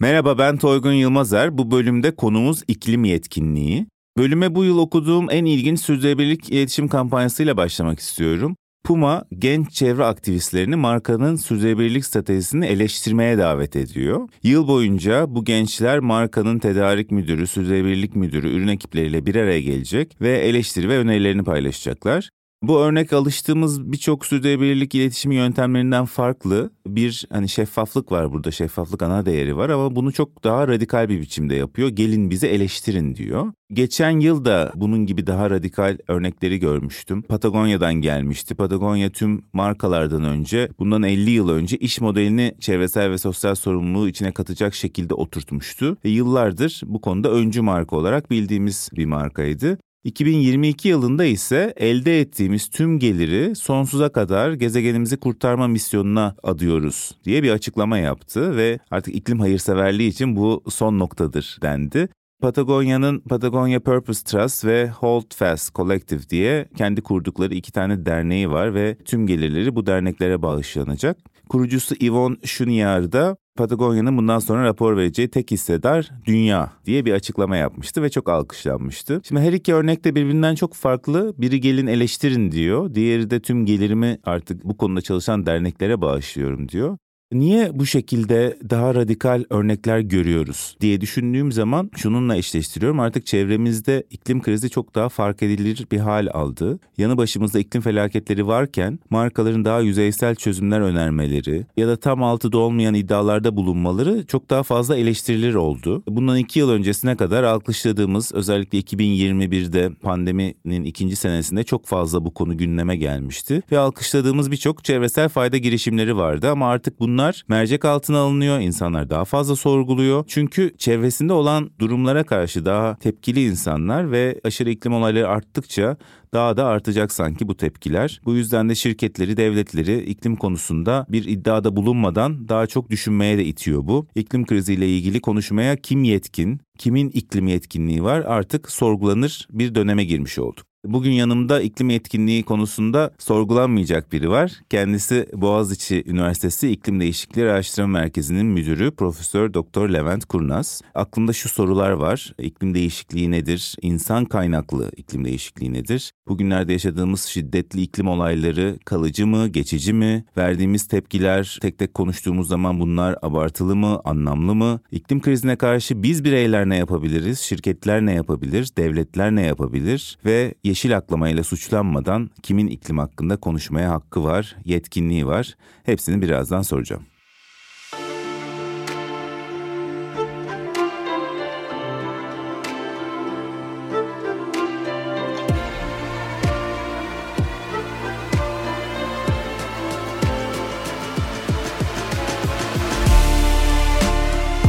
Merhaba ben Toygun Yılmazer. Bu bölümde konumuz iklim yetkinliği. Bölüme bu yıl okuduğum en ilginç sürdürülebilirlik iletişim kampanyasıyla başlamak istiyorum. Puma genç çevre aktivistlerini markanın sürdürülebilirlik stratejisini eleştirmeye davet ediyor. Yıl boyunca bu gençler markanın tedarik müdürü, sürdürülebilirlik müdürü, ürün ekipleriyle bir araya gelecek ve eleştiri ve önerilerini paylaşacaklar. Bu örnek alıştığımız birçok sürdürülebilirlik iletişim yöntemlerinden farklı. Bir hani şeffaflık var burada, şeffaflık ana değeri var ama bunu çok daha radikal bir biçimde yapıyor. Gelin bizi eleştirin diyor. Geçen yıl da bunun gibi daha radikal örnekleri görmüştüm. Patagonya'dan gelmişti. Patagonya tüm markalardan önce, bundan 50 yıl önce iş modelini çevresel ve sosyal sorumluluğu içine katacak şekilde oturtmuştu. Ve yıllardır bu konuda öncü marka olarak bildiğimiz bir markaydı. 2022 yılında ise elde ettiğimiz tüm geliri sonsuza kadar gezegenimizi kurtarma misyonuna adıyoruz diye bir açıklama yaptı ve artık iklim hayırseverliği için bu son noktadır dendi. Patagonya'nın Patagonia Purpose Trust ve Hold Fast Collective diye kendi kurdukları iki tane derneği var ve tüm gelirleri bu derneklere bağışlanacak. Kurucusu Yvonne Chouinard da Patagonya'nın bundan sonra rapor vereceği tek hissedar dünya diye bir açıklama yapmıştı ve çok alkışlanmıştı. Şimdi her iki örnek de birbirinden çok farklı. Biri gelin eleştirin diyor. Diğeri de tüm gelirimi artık bu konuda çalışan derneklere bağışlıyorum diyor. Niye bu şekilde daha radikal örnekler görüyoruz diye düşündüğüm zaman şununla eşleştiriyorum. Artık çevremizde iklim krizi çok daha fark edilir bir hal aldı. Yanı başımızda iklim felaketleri varken markaların daha yüzeysel çözümler önermeleri ya da tam altıda olmayan iddialarda bulunmaları çok daha fazla eleştirilir oldu. Bundan iki yıl öncesine kadar alkışladığımız özellikle 2021'de pandeminin ikinci senesinde çok fazla bu konu gündeme gelmişti. Ve alkışladığımız birçok çevresel fayda girişimleri vardı ama artık bunun bunlar mercek altına alınıyor. İnsanlar daha fazla sorguluyor. Çünkü çevresinde olan durumlara karşı daha tepkili insanlar ve aşırı iklim olayları arttıkça daha da artacak sanki bu tepkiler. Bu yüzden de şirketleri, devletleri iklim konusunda bir iddiada bulunmadan daha çok düşünmeye de itiyor bu. İklim kriziyle ilgili konuşmaya kim yetkin, kimin iklim yetkinliği var artık sorgulanır bir döneme girmiş olduk. Bugün yanımda iklim etkinliği konusunda sorgulanmayacak biri var. Kendisi Boğaziçi Üniversitesi İklim Değişikliği Araştırma Merkezi'nin müdürü Profesör Doktor Levent Kurnaz. Aklımda şu sorular var. İklim değişikliği nedir? İnsan kaynaklı iklim değişikliği nedir? Bugünlerde yaşadığımız şiddetli iklim olayları kalıcı mı, geçici mi? Verdiğimiz tepkiler, tek tek konuştuğumuz zaman bunlar abartılı mı, anlamlı mı? İklim krizine karşı biz bireyler ne yapabiliriz? Şirketler ne yapabilir? Devletler ne yapabilir? Ve yeşil aklamayla suçlanmadan kimin iklim hakkında konuşmaya hakkı var, yetkinliği var? Hepsini birazdan soracağım.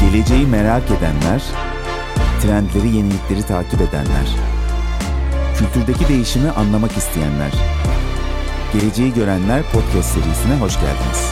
Geleceği merak edenler, trendleri, yenilikleri takip edenler, kültürdeki değişimi anlamak isteyenler, Geleceği Görenler podcast serisine hoş geldiniz.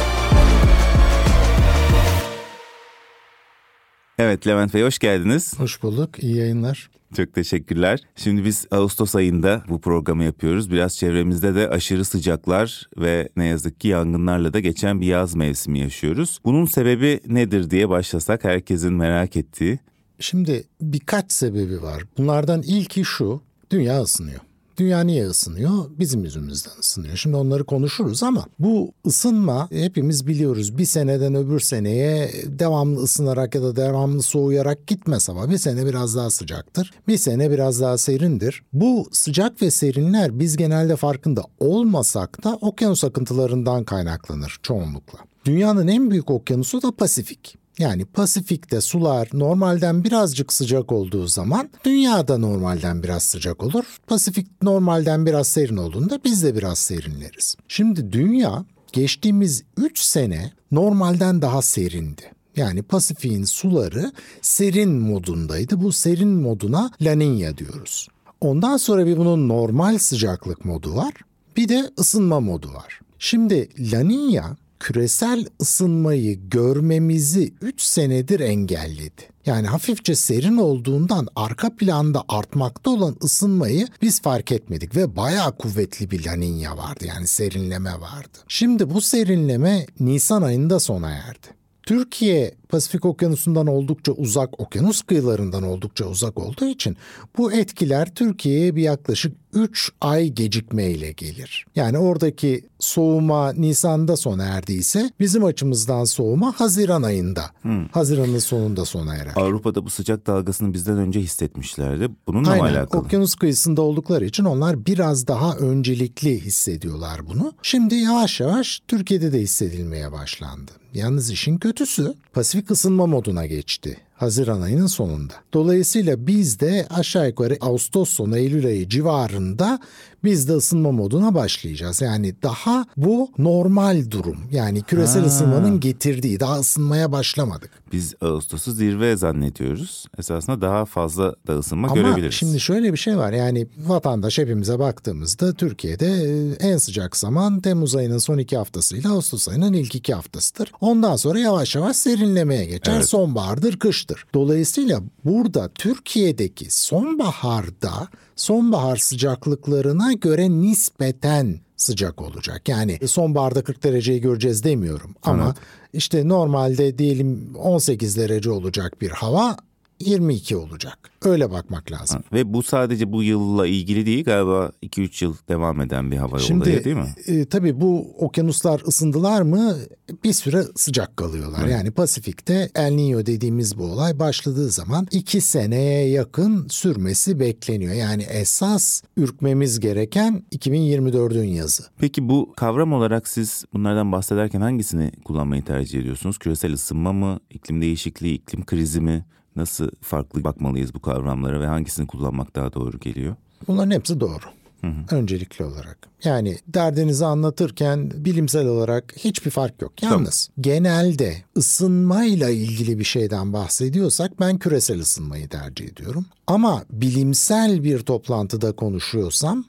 Evet Levent Bey hoş geldiniz. Hoş bulduk, iyi yayınlar. Çok teşekkürler. Şimdi biz Ağustos ayında bu programı yapıyoruz. Biraz çevremizde de aşırı sıcaklar ve ne yazık ki yangınlarla da geçen bir yaz mevsimi yaşıyoruz. Bunun sebebi nedir diye başlasak herkesin merak ettiği. Şimdi birkaç sebebi var. Bunlardan ilki şu, dünya ısınıyor. Dünya niye ısınıyor? Bizim yüzümüzden ısınıyor. Şimdi onları konuşuruz ama bu ısınma hepimiz biliyoruz. Bir seneden öbür seneye devamlı ısınarak ya da devamlı soğuyarak gitmez ama bir sene biraz daha sıcaktır. Bir sene biraz daha serindir. Bu sıcak ve serinler biz genelde farkında olmasak da okyanus akıntılarından kaynaklanır çoğunlukla. Dünyanın en büyük okyanusu da Pasifik. Yani Pasifik'te sular normalden birazcık sıcak olduğu zaman dünyada normalden biraz sıcak olur. Pasifik normalden biraz serin olduğunda biz de biraz serinleriz. Şimdi dünya geçtiğimiz 3 sene normalden daha serindi. Yani Pasifik'in suları serin modundaydı. Bu serin moduna La Niña diyoruz. Ondan sonra bir bunun normal sıcaklık modu var. Bir de ısınma modu var. Şimdi La Niña küresel ısınmayı görmemizi 3 senedir engelledi. Yani hafifçe serin olduğundan arka planda artmakta olan ısınmayı biz fark etmedik ve bayağı kuvvetli bir laninya vardı yani serinleme vardı. Şimdi bu serinleme Nisan ayında sona erdi. Türkiye Pasifik Okyanusu'ndan oldukça uzak, okyanus kıyılarından oldukça uzak olduğu için bu etkiler Türkiye'ye bir yaklaşık 3 ay gecikmeyle gelir. Yani oradaki soğuma Nisan'da sona erdiyse bizim açımızdan soğuma Haziran ayında. Hmm. Haziran'ın sonunda sona erer. Avrupa'da bu sıcak dalgasını bizden önce hissetmişlerdi. Bununla Aynen. mı alakalı? Okyanus kıyısında oldukları için onlar biraz daha öncelikli hissediyorlar bunu. Şimdi yavaş yavaş Türkiye'de de hissedilmeye başlandı. Yalnız işin kötüsü Pasifik ısınma moduna geçti. Haziran ayının sonunda. Dolayısıyla biz de aşağı yukarı Ağustos sonu Eylül ayı civarında biz de ısınma moduna başlayacağız. Yani daha bu normal durum. Yani küresel ha. ısınmanın getirdiği daha ısınmaya başlamadık. Biz Ağustos'u zirve zannediyoruz. Esasında daha fazla da ısınma Ama görebiliriz. Ama şimdi şöyle bir şey var. Yani vatandaş hepimize baktığımızda Türkiye'de e, en sıcak zaman Temmuz ayının son iki haftasıyla Ağustos ayının ilk iki haftasıdır. Ondan sonra yavaş yavaş serinlemeye geçer. Evet. Sonbahardır, kıştır. Dolayısıyla burada Türkiye'deki sonbaharda sonbahar sıcaklıklarına göre nispeten sıcak olacak. Yani sonbaharda 40 dereceyi göreceğiz demiyorum ama evet. işte normalde diyelim 18 derece olacak bir hava 22 olacak. Öyle bakmak lazım. Ve bu sadece bu yılla ilgili değil galiba 2-3 yıl devam eden bir hava Şimdi, olayı değil mi? E, tabii bu okyanuslar ısındılar mı bir süre sıcak kalıyorlar. Evet. Yani Pasifik'te El Niño dediğimiz bu olay başladığı zaman 2 seneye yakın sürmesi bekleniyor. Yani esas ürkmemiz gereken 2024'ün yazı. Peki bu kavram olarak siz bunlardan bahsederken hangisini kullanmayı tercih ediyorsunuz? Küresel ısınma mı, iklim değişikliği, iklim krizi mi? Nasıl farklı bakmalıyız bu kavramlara ve hangisini kullanmak daha doğru geliyor? Bunların hepsi doğru. Hı hı. Öncelikli olarak. Yani derdinizi anlatırken bilimsel olarak hiçbir fark yok. Yalnız tamam. genelde ısınmayla ilgili bir şeyden bahsediyorsak ben küresel ısınmayı tercih ediyorum. Ama bilimsel bir toplantıda konuşuyorsam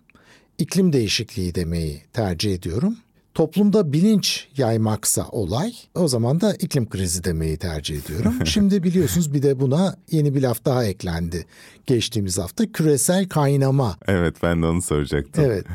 iklim değişikliği demeyi tercih ediyorum toplumda bilinç yaymaksa olay o zaman da iklim krizi demeyi tercih ediyorum. Şimdi biliyorsunuz bir de buna yeni bir laf daha eklendi. Geçtiğimiz hafta küresel kaynama. Evet ben de onu soracaktım. Evet.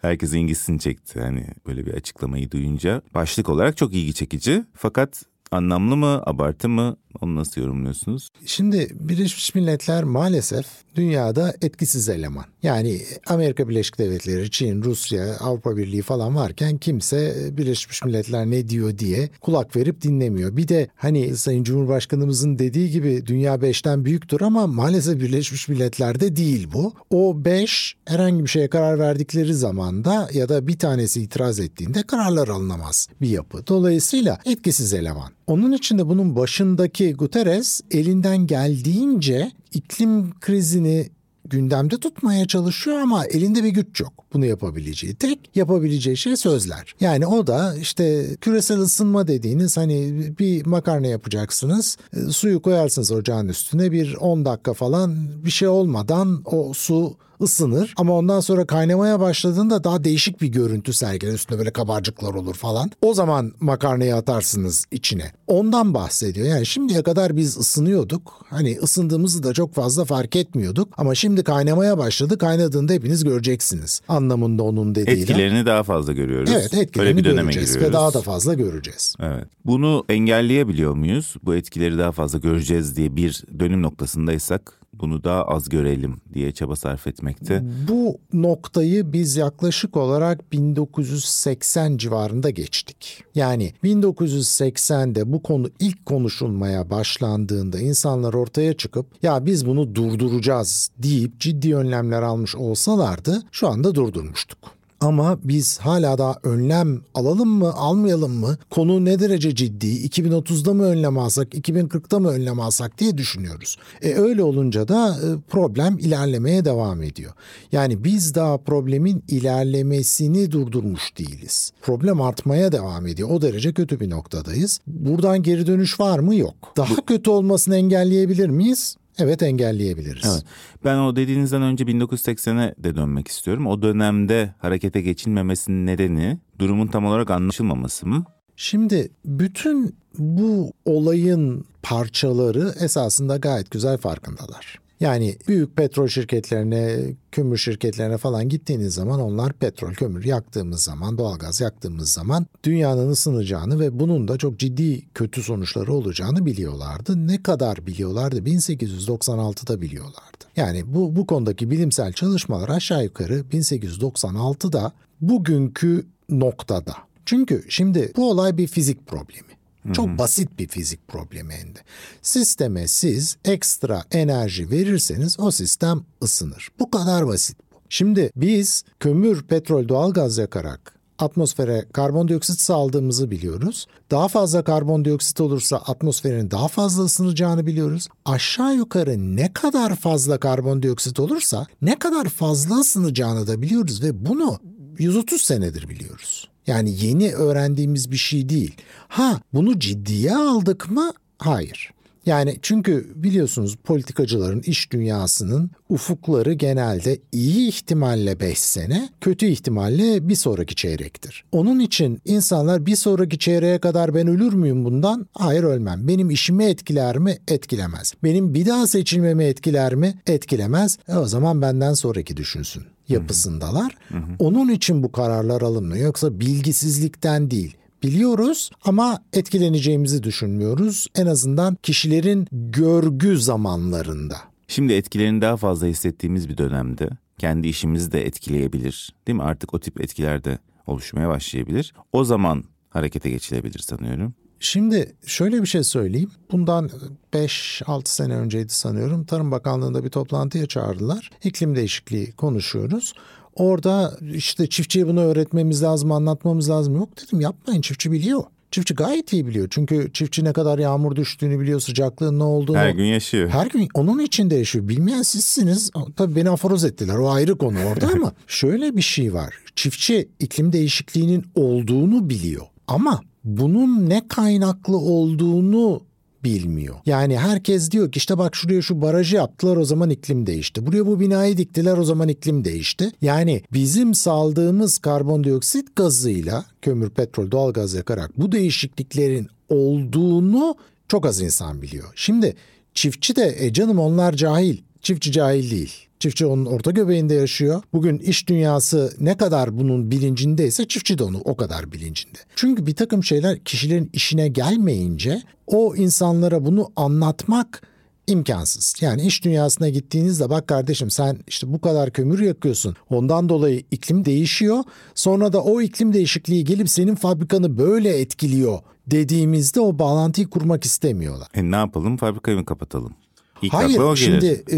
Herkesin ilgisini çekti hani böyle bir açıklamayı duyunca. Başlık olarak çok ilgi çekici fakat Anlamlı mı, abartı mı? Onu nasıl yorumluyorsunuz? Şimdi Birleşmiş Milletler maalesef dünyada etkisiz eleman. Yani Amerika Birleşik Devletleri, Çin, Rusya, Avrupa Birliği falan varken kimse Birleşmiş Milletler ne diyor diye kulak verip dinlemiyor. Bir de hani Sayın Cumhurbaşkanımızın dediği gibi dünya beşten büyüktür ama maalesef Birleşmiş Milletler'de değil bu. O beş herhangi bir şeye karar verdikleri zamanda ya da bir tanesi itiraz ettiğinde kararlar alınamaz bir yapı. Dolayısıyla etkisiz eleman. Onun için de bunun başındaki Guterres elinden geldiğince iklim krizini gündemde tutmaya çalışıyor ama elinde bir güç yok. Bunu yapabileceği tek yapabileceği şey sözler. Yani o da işte küresel ısınma dediğiniz hani bir makarna yapacaksınız. E, suyu koyarsınız ocağın üstüne bir 10 dakika falan bir şey olmadan o su ısınır ama ondan sonra kaynamaya başladığında daha değişik bir görüntü sergiler. Üstünde böyle kabarcıklar olur falan. O zaman makarnayı atarsınız içine. Ondan bahsediyor. Yani şimdiye kadar biz ısınıyorduk. Hani ısındığımızı da çok fazla fark etmiyorduk. Ama şimdi kaynamaya başladı. Kaynadığında hepiniz göreceksiniz. Anlamında onun dediği. Etkilerini daha fazla görüyoruz. Evet etkilerini Böyle bir döneme göreceğiz giriyoruz. ve daha da fazla göreceğiz. Evet. Bunu engelleyebiliyor muyuz? Bu etkileri daha fazla göreceğiz diye bir dönüm noktasındaysak bunu daha az görelim diye çaba sarf etmekte. Bu noktayı biz yaklaşık olarak 1980 civarında geçtik. Yani 1980'de bu konu ilk konuşulmaya başlandığında insanlar ortaya çıkıp ya biz bunu durduracağız deyip ciddi önlemler almış olsalardı şu anda durdurmuştuk. Ama biz hala da önlem alalım mı almayalım mı? Konu ne derece ciddi? 2030'da mı önlem alsak, 2040'da mı önlem alsak diye düşünüyoruz. E öyle olunca da e, problem ilerlemeye devam ediyor. Yani biz daha problemin ilerlemesini durdurmuş değiliz. Problem artmaya devam ediyor. O derece kötü bir noktadayız. Buradan geri dönüş var mı? Yok. Daha kötü olmasını engelleyebilir miyiz? Evet engelleyebiliriz. Evet. Ben o dediğinizden önce 1980'e de dönmek istiyorum. O dönemde harekete geçilmemesinin nedeni durumun tam olarak anlaşılmaması mı? Şimdi bütün bu olayın parçaları esasında gayet güzel farkındalar. Yani büyük petrol şirketlerine, kömür şirketlerine falan gittiğiniz zaman onlar petrol, kömür yaktığımız zaman, doğalgaz yaktığımız zaman dünyanın ısınacağını ve bunun da çok ciddi kötü sonuçları olacağını biliyorlardı. Ne kadar biliyorlardı? 1896'da biliyorlardı. Yani bu bu konudaki bilimsel çalışmalar aşağı yukarı 1896'da bugünkü noktada. Çünkü şimdi bu olay bir fizik problemi. Çok basit bir fizik problemi de. Sisteme siz ekstra enerji verirseniz o sistem ısınır. Bu kadar basit bu. Şimdi biz kömür, petrol, doğalgaz yakarak atmosfere karbondioksit saldığımızı biliyoruz. Daha fazla karbondioksit olursa atmosferin daha fazla ısınacağını biliyoruz. Aşağı yukarı ne kadar fazla karbondioksit olursa ne kadar fazla ısınacağını da biliyoruz ve bunu 130 senedir biliyoruz. Yani yeni öğrendiğimiz bir şey değil. Ha bunu ciddiye aldık mı? Hayır. Yani çünkü biliyorsunuz politikacıların iş dünyasının ufukları genelde iyi ihtimalle 5 sene, kötü ihtimalle bir sonraki çeyrektir. Onun için insanlar bir sonraki çeyreğe kadar ben ölür müyüm bundan? Hayır ölmem. Benim işimi etkiler mi? Etkilemez. Benim bir daha seçilmemi etkiler mi? Etkilemez. E o zaman benden sonraki düşünsün yapısındalar. Hı hı. Onun için bu kararlar alınmıyor. Yoksa bilgisizlikten değil. Biliyoruz ama etkileneceğimizi düşünmüyoruz. En azından kişilerin görgü zamanlarında. Şimdi etkilerini daha fazla hissettiğimiz bir dönemde kendi işimizi de etkileyebilir. Değil mi? Artık o tip etkiler de oluşmaya başlayabilir. O zaman harekete geçilebilir sanıyorum. Şimdi şöyle bir şey söyleyeyim. Bundan 5-6 sene önceydi sanıyorum. Tarım Bakanlığı'nda bir toplantıya çağırdılar. İklim değişikliği konuşuyoruz. Orada işte çiftçiye bunu öğretmemiz lazım, anlatmamız lazım. Yok dedim yapmayın çiftçi biliyor. Çiftçi gayet iyi biliyor. Çünkü çiftçi ne kadar yağmur düştüğünü biliyor, sıcaklığın ne olduğunu. Her gün yaşıyor. Her gün onun içinde yaşıyor. Bilmeyen sizsiniz. Tabii beni aforoz ettiler. O ayrı konu orada ama şöyle bir şey var. Çiftçi iklim değişikliğinin olduğunu biliyor. Ama bunun ne kaynaklı olduğunu bilmiyor. Yani herkes diyor ki işte bak şuraya şu barajı yaptılar o zaman iklim değişti. Buraya bu binayı diktiler o zaman iklim değişti. Yani bizim saldığımız karbondioksit gazıyla kömür, petrol, doğalgaz yakarak bu değişikliklerin olduğunu çok az insan biliyor. Şimdi çiftçi de e canım onlar cahil. Çiftçi cahil değil. Çiftçi onun orta göbeğinde yaşıyor. Bugün iş dünyası ne kadar bunun bilincindeyse çiftçi de onu o kadar bilincinde. Çünkü bir takım şeyler kişilerin işine gelmeyince o insanlara bunu anlatmak imkansız. Yani iş dünyasına gittiğinizde bak kardeşim sen işte bu kadar kömür yakıyorsun. Ondan dolayı iklim değişiyor. Sonra da o iklim değişikliği gelip senin fabrikanı böyle etkiliyor dediğimizde o bağlantıyı kurmak istemiyorlar. E ne yapalım? Fabrikayı mı kapatalım? İlk Hayır şimdi e,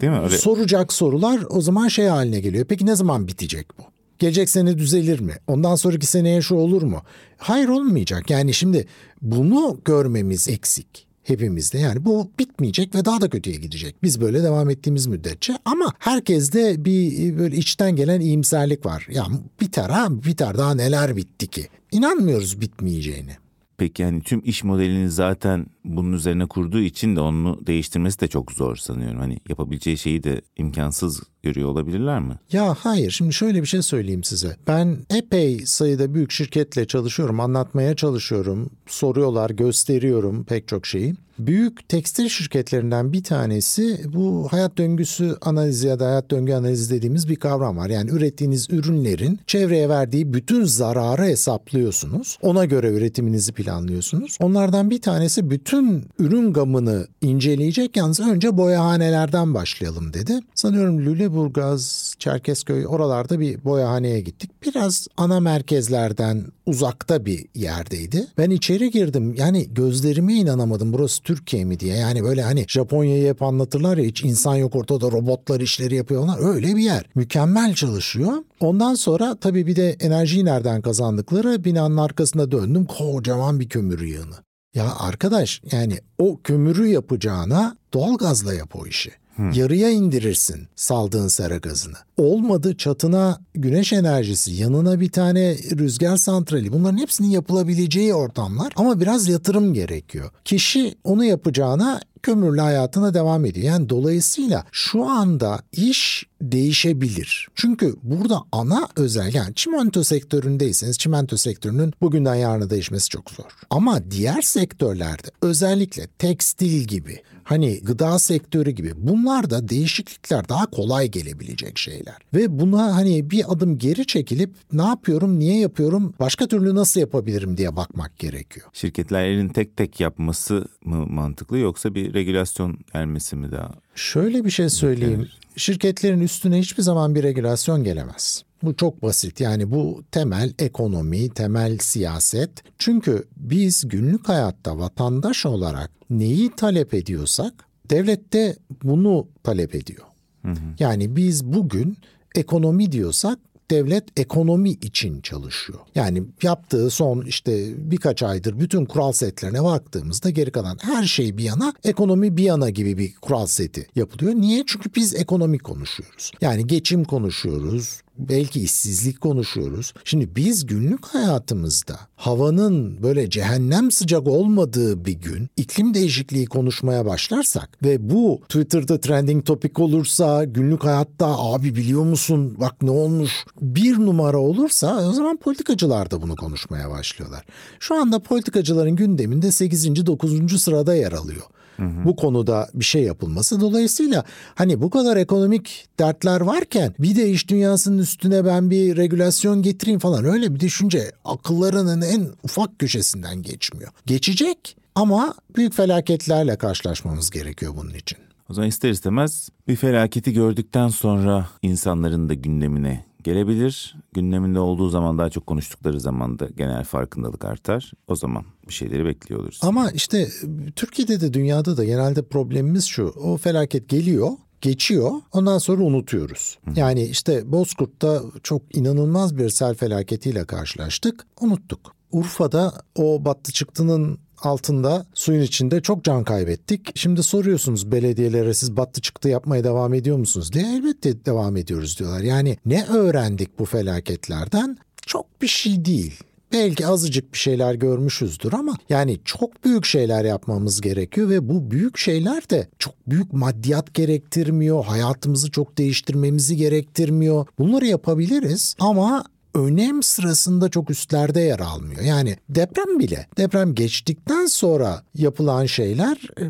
Değil mi? Öyle... soracak sorular o zaman şey haline geliyor. Peki ne zaman bitecek bu? Gelecek sene düzelir mi? Ondan sonraki seneye şu olur mu? Hayır olmayacak. Yani şimdi bunu görmemiz eksik hepimizde. Yani bu bitmeyecek ve daha da kötüye gidecek. Biz böyle devam ettiğimiz müddetçe ama herkeste bir böyle içten gelen iyimserlik var. Ya biter ha biter daha neler bitti ki? İnanmıyoruz bitmeyeceğini. Peki yani tüm iş modelini zaten bunun üzerine kurduğu için de onu değiştirmesi de çok zor sanıyorum. Hani yapabileceği şeyi de imkansız görüyor olabilirler mi? Ya hayır şimdi şöyle bir şey söyleyeyim size. Ben epey sayıda büyük şirketle çalışıyorum, anlatmaya çalışıyorum, soruyorlar, gösteriyorum pek çok şeyi. Büyük tekstil şirketlerinden bir tanesi bu hayat döngüsü analizi ya da hayat döngü analizi dediğimiz bir kavram var. Yani ürettiğiniz ürünlerin çevreye verdiği bütün zararı hesaplıyorsunuz. Ona göre üretiminizi planlıyorsunuz. Onlardan bir tanesi bütün ürün gamını inceleyecek yalnız önce boyahanelerden başlayalım dedi. Sanıyorum Lüleburgaz, Çerkezköy oralarda bir boyahaneye gittik. Biraz ana merkezlerden uzakta bir yerdeydi. Ben içeri girdim. Yani gözlerime inanamadım. Burası Türkiye mi diye. Yani böyle hani Japonya'yı hep anlatırlar ya hiç insan yok ortada robotlar işleri yapıyorlar. Öyle bir yer. Mükemmel çalışıyor. Ondan sonra tabii bir de enerjiyi nereden kazandıkları binanın arkasında döndüm. Kocaman bir kömür yığını. Ya arkadaş yani o kömürü yapacağına doğalgazla yap o işi. Yarıya indirirsin saldığın sera gazını. Olmadı çatına güneş enerjisi, yanına bir tane rüzgar santrali bunların hepsinin yapılabileceği ortamlar ama biraz yatırım gerekiyor. Kişi onu yapacağına kömürlü hayatına devam ediyor. Yani dolayısıyla şu anda iş değişebilir. Çünkü burada ana özel yani çimento sektöründeyseniz çimento sektörünün bugünden yarına değişmesi çok zor. Ama diğer sektörlerde özellikle tekstil gibi Hani gıda sektörü gibi. Bunlar da değişiklikler daha kolay gelebilecek şeyler. Ve buna hani bir adım geri çekilip ne yapıyorum, niye yapıyorum, başka türlü nasıl yapabilirim diye bakmak gerekiyor. Şirketlerin tek tek yapması mı mantıklı yoksa bir regülasyon gelmesi mi daha? Şöyle bir şey söyleyeyim. Şirketlerin üstüne hiçbir zaman bir regülasyon gelemez. Bu çok basit. Yani bu temel ekonomi, temel siyaset. Çünkü biz günlük hayatta vatandaş olarak neyi talep ediyorsak devlet de bunu talep ediyor. Hı hı. Yani biz bugün ekonomi diyorsak devlet ekonomi için çalışıyor. Yani yaptığı son işte birkaç aydır bütün kural setlerine baktığımızda geri kalan her şey bir yana ekonomi bir yana gibi bir kural seti yapılıyor. Niye? Çünkü biz ekonomi konuşuyoruz. Yani geçim konuşuyoruz, belki işsizlik konuşuyoruz. Şimdi biz günlük hayatımızda havanın böyle cehennem sıcak olmadığı bir gün iklim değişikliği konuşmaya başlarsak ve bu Twitter'da trending topic olursa günlük hayatta abi biliyor musun bak ne olmuş bir numara olursa o zaman politikacılar da bunu konuşmaya başlıyorlar. Şu anda politikacıların gündeminde 8. 9. sırada yer alıyor. Bu konuda bir şey yapılması. Dolayısıyla hani bu kadar ekonomik dertler varken bir de iş dünyasının üstüne ben bir regülasyon getireyim falan öyle bir düşünce akıllarının en ufak köşesinden geçmiyor. Geçecek ama büyük felaketlerle karşılaşmamız gerekiyor bunun için. O zaman ister istemez bir felaketi gördükten sonra insanların da gündemine gelebilir. Gündeminde olduğu zaman daha çok konuştukları zaman da genel farkındalık artar. O zaman bir şeyleri bekliyor oluruz. Ama işte Türkiye'de de dünyada da genelde problemimiz şu. O felaket geliyor geçiyor. Ondan sonra unutuyoruz. Hı. Yani işte Bozkurt'ta çok inanılmaz bir sel felaketiyle karşılaştık. Unuttuk. Urfa'da o battı çıktının altında suyun içinde çok can kaybettik. Şimdi soruyorsunuz belediyelere siz battı çıktı yapmaya devam ediyor musunuz diye elbette devam ediyoruz diyorlar. Yani ne öğrendik bu felaketlerden? Çok bir şey değil. Belki azıcık bir şeyler görmüşüzdür ama yani çok büyük şeyler yapmamız gerekiyor ve bu büyük şeyler de çok büyük maddiyat gerektirmiyor. Hayatımızı çok değiştirmemizi gerektirmiyor. Bunları yapabiliriz ama önem sırasında çok üstlerde yer almıyor. Yani deprem bile deprem geçtikten sonra yapılan şeyler e,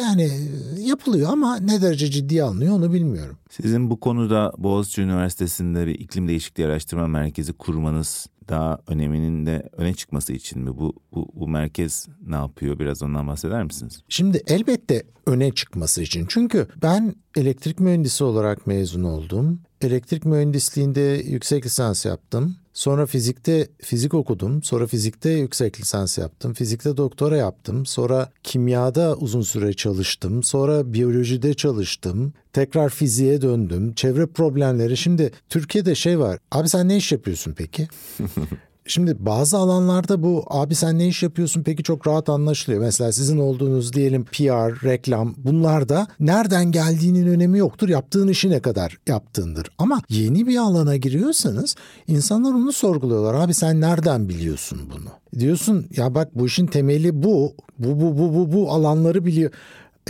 yani yapılıyor ama ne derece ciddi alınıyor onu bilmiyorum. Sizin bu konuda Boğaziçi Üniversitesi'nde bir iklim değişikliği araştırma merkezi kurmanız daha öneminin de öne çıkması için mi? Bu, bu, bu merkez ne yapıyor? Biraz ondan bahseder misiniz? Şimdi elbette öne çıkması için. Çünkü ben elektrik mühendisi olarak mezun oldum. Elektrik mühendisliğinde yüksek lisans yaptım. Sonra fizikte fizik okudum. Sonra fizikte yüksek lisans yaptım. Fizikte doktora yaptım. Sonra kimyada uzun süre çalıştım. Sonra biyolojide çalıştım. Tekrar fiziğe döndüm. Çevre problemleri. Şimdi Türkiye'de şey var. Abi sen ne iş yapıyorsun peki? Şimdi bazı alanlarda bu abi sen ne iş yapıyorsun peki çok rahat anlaşılıyor. Mesela sizin olduğunuz diyelim PR, reklam bunlar da nereden geldiğinin önemi yoktur. Yaptığın işi ne kadar yaptığındır. Ama yeni bir alana giriyorsanız insanlar onu sorguluyorlar. Abi sen nereden biliyorsun bunu? Diyorsun ya bak bu işin temeli bu. Bu bu bu bu bu alanları biliyor.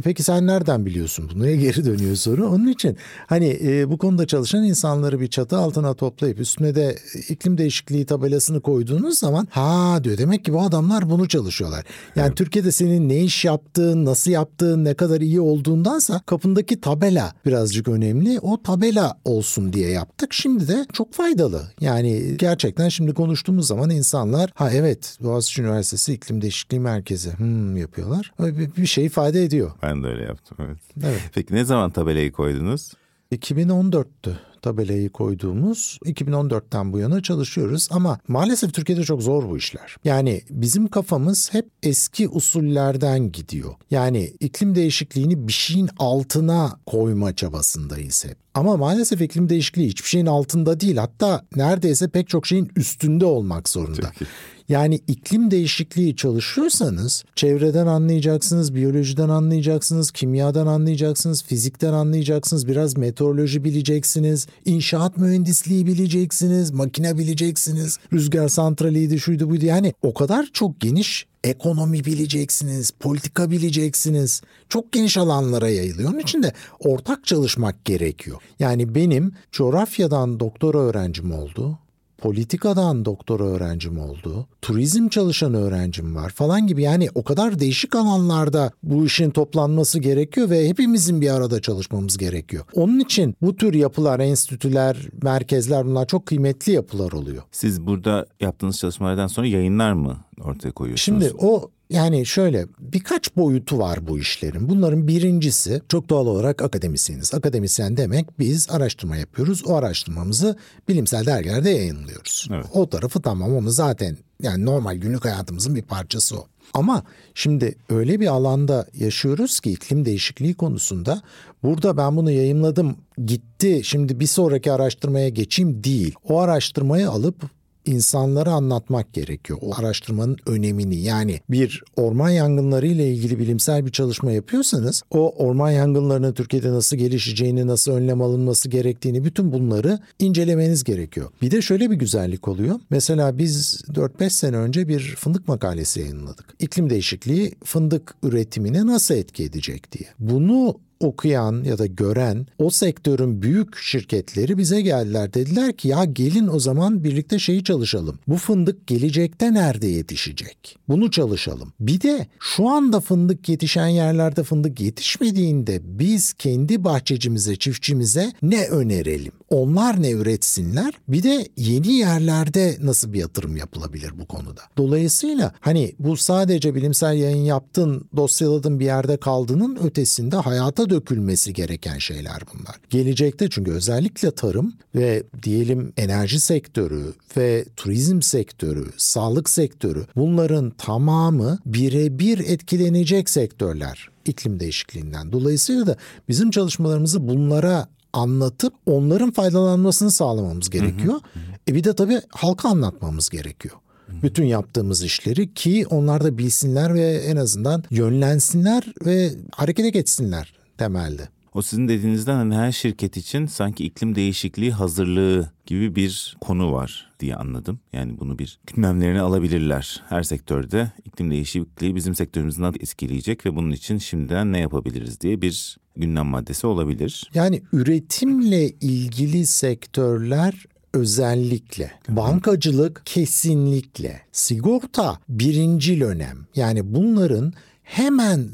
E peki sen nereden biliyorsun bunu? geri dönüyor soru. Onun için hani e, bu konuda çalışan insanları bir çatı altına toplayıp üstüne de iklim değişikliği tabelasını koyduğunuz zaman ha diyor demek ki bu adamlar bunu çalışıyorlar. Yani evet. Türkiye'de senin ne iş yaptığın, nasıl yaptığın, ne kadar iyi olduğundansa kapındaki tabela birazcık önemli. O tabela olsun diye yaptık. Şimdi de çok faydalı. Yani gerçekten şimdi konuştuğumuz zaman insanlar ha evet Boğaziçi Üniversitesi İklim Değişikliği Merkezi hmm, yapıyorlar. Bir şey ifade ediyor. Ben de öyle yaptım evet. evet. Peki ne zaman tabelayı koydunuz? 2014'tü tabelayı koyduğumuz 2014'ten bu yana çalışıyoruz ama maalesef Türkiye'de çok zor bu işler. Yani bizim kafamız hep eski usullerden gidiyor. Yani iklim değişikliğini bir şeyin altına koyma çabasındayız hep. Ama maalesef iklim değişikliği hiçbir şeyin altında değil. Hatta neredeyse pek çok şeyin üstünde olmak zorunda. Peki. Yani iklim değişikliği çalışıyorsanız çevreden anlayacaksınız, biyolojiden anlayacaksınız, kimyadan anlayacaksınız, fizikten anlayacaksınız, biraz meteoroloji bileceksiniz, inşaat mühendisliği bileceksiniz, makine bileceksiniz, rüzgar santraliydi şuydu buydu. Yani o kadar çok geniş ekonomi bileceksiniz, politika bileceksiniz. Çok geniş alanlara yayılıyor. Onun için de ortak çalışmak gerekiyor. Yani benim coğrafyadan doktora öğrencim oldu. Politikadan doktora öğrencim oldu, turizm çalışan öğrencim var falan gibi yani o kadar değişik alanlarda bu işin toplanması gerekiyor ve hepimizin bir arada çalışmamız gerekiyor. Onun için bu tür yapılar, enstitüler, merkezler bunlar çok kıymetli yapılar oluyor. Siz burada yaptığınız çalışmalardan sonra yayınlar mı ortaya koyuyorsunuz? Şimdi o yani şöyle birkaç boyutu var bu işlerin. Bunların birincisi çok doğal olarak akademisyeniz. Akademisyen demek biz araştırma yapıyoruz. O araştırmamızı bilimsel dergilerde yayınlıyoruz. Evet. O tarafı tamam onu zaten yani normal günlük hayatımızın bir parçası o. Ama şimdi öyle bir alanda yaşıyoruz ki iklim değişikliği konusunda burada ben bunu yayınladım gitti şimdi bir sonraki araştırmaya geçeyim değil. O araştırmayı alıp insanlara anlatmak gerekiyor. O araştırmanın önemini yani bir orman yangınları ile ilgili bilimsel bir çalışma yapıyorsanız o orman yangınlarının Türkiye'de nasıl gelişeceğini, nasıl önlem alınması gerektiğini bütün bunları incelemeniz gerekiyor. Bir de şöyle bir güzellik oluyor. Mesela biz 4-5 sene önce bir fındık makalesi yayınladık. İklim değişikliği fındık üretimine nasıl etki edecek diye. Bunu okuyan ya da gören o sektörün büyük şirketleri bize geldiler. Dediler ki ya gelin o zaman birlikte şeyi çalışalım. Bu fındık gelecekte nerede yetişecek? Bunu çalışalım. Bir de şu anda fındık yetişen yerlerde fındık yetişmediğinde biz kendi bahçecimize, çiftçimize ne önerelim? Onlar ne üretsinler? Bir de yeni yerlerde nasıl bir yatırım yapılabilir bu konuda? Dolayısıyla hani bu sadece bilimsel yayın yaptın, dosyaladın bir yerde kaldığının ötesinde hayata dökülmesi gereken şeyler bunlar. Gelecekte çünkü özellikle tarım ve diyelim enerji sektörü ve turizm sektörü, sağlık sektörü bunların tamamı birebir etkilenecek sektörler iklim değişikliğinden. Dolayısıyla da bizim çalışmalarımızı bunlara anlatıp onların faydalanmasını sağlamamız gerekiyor. Hı hı. E bir de tabii halka anlatmamız gerekiyor. Bütün yaptığımız işleri ki onlar da bilsinler ve en azından yönlensinler ve harekete geçsinler temelde. O sizin dediğinizden hani her şirket için sanki iklim değişikliği hazırlığı gibi bir konu var diye anladım. Yani bunu bir gündemlerine alabilirler. Her sektörde iklim değişikliği bizim sektörümüzü nasıl etkileyecek ve bunun için şimdiden ne yapabiliriz diye bir gündem maddesi olabilir. Yani üretimle ilgili sektörler özellikle, bankacılık kesinlikle, sigorta birinci önem. Yani bunların hemen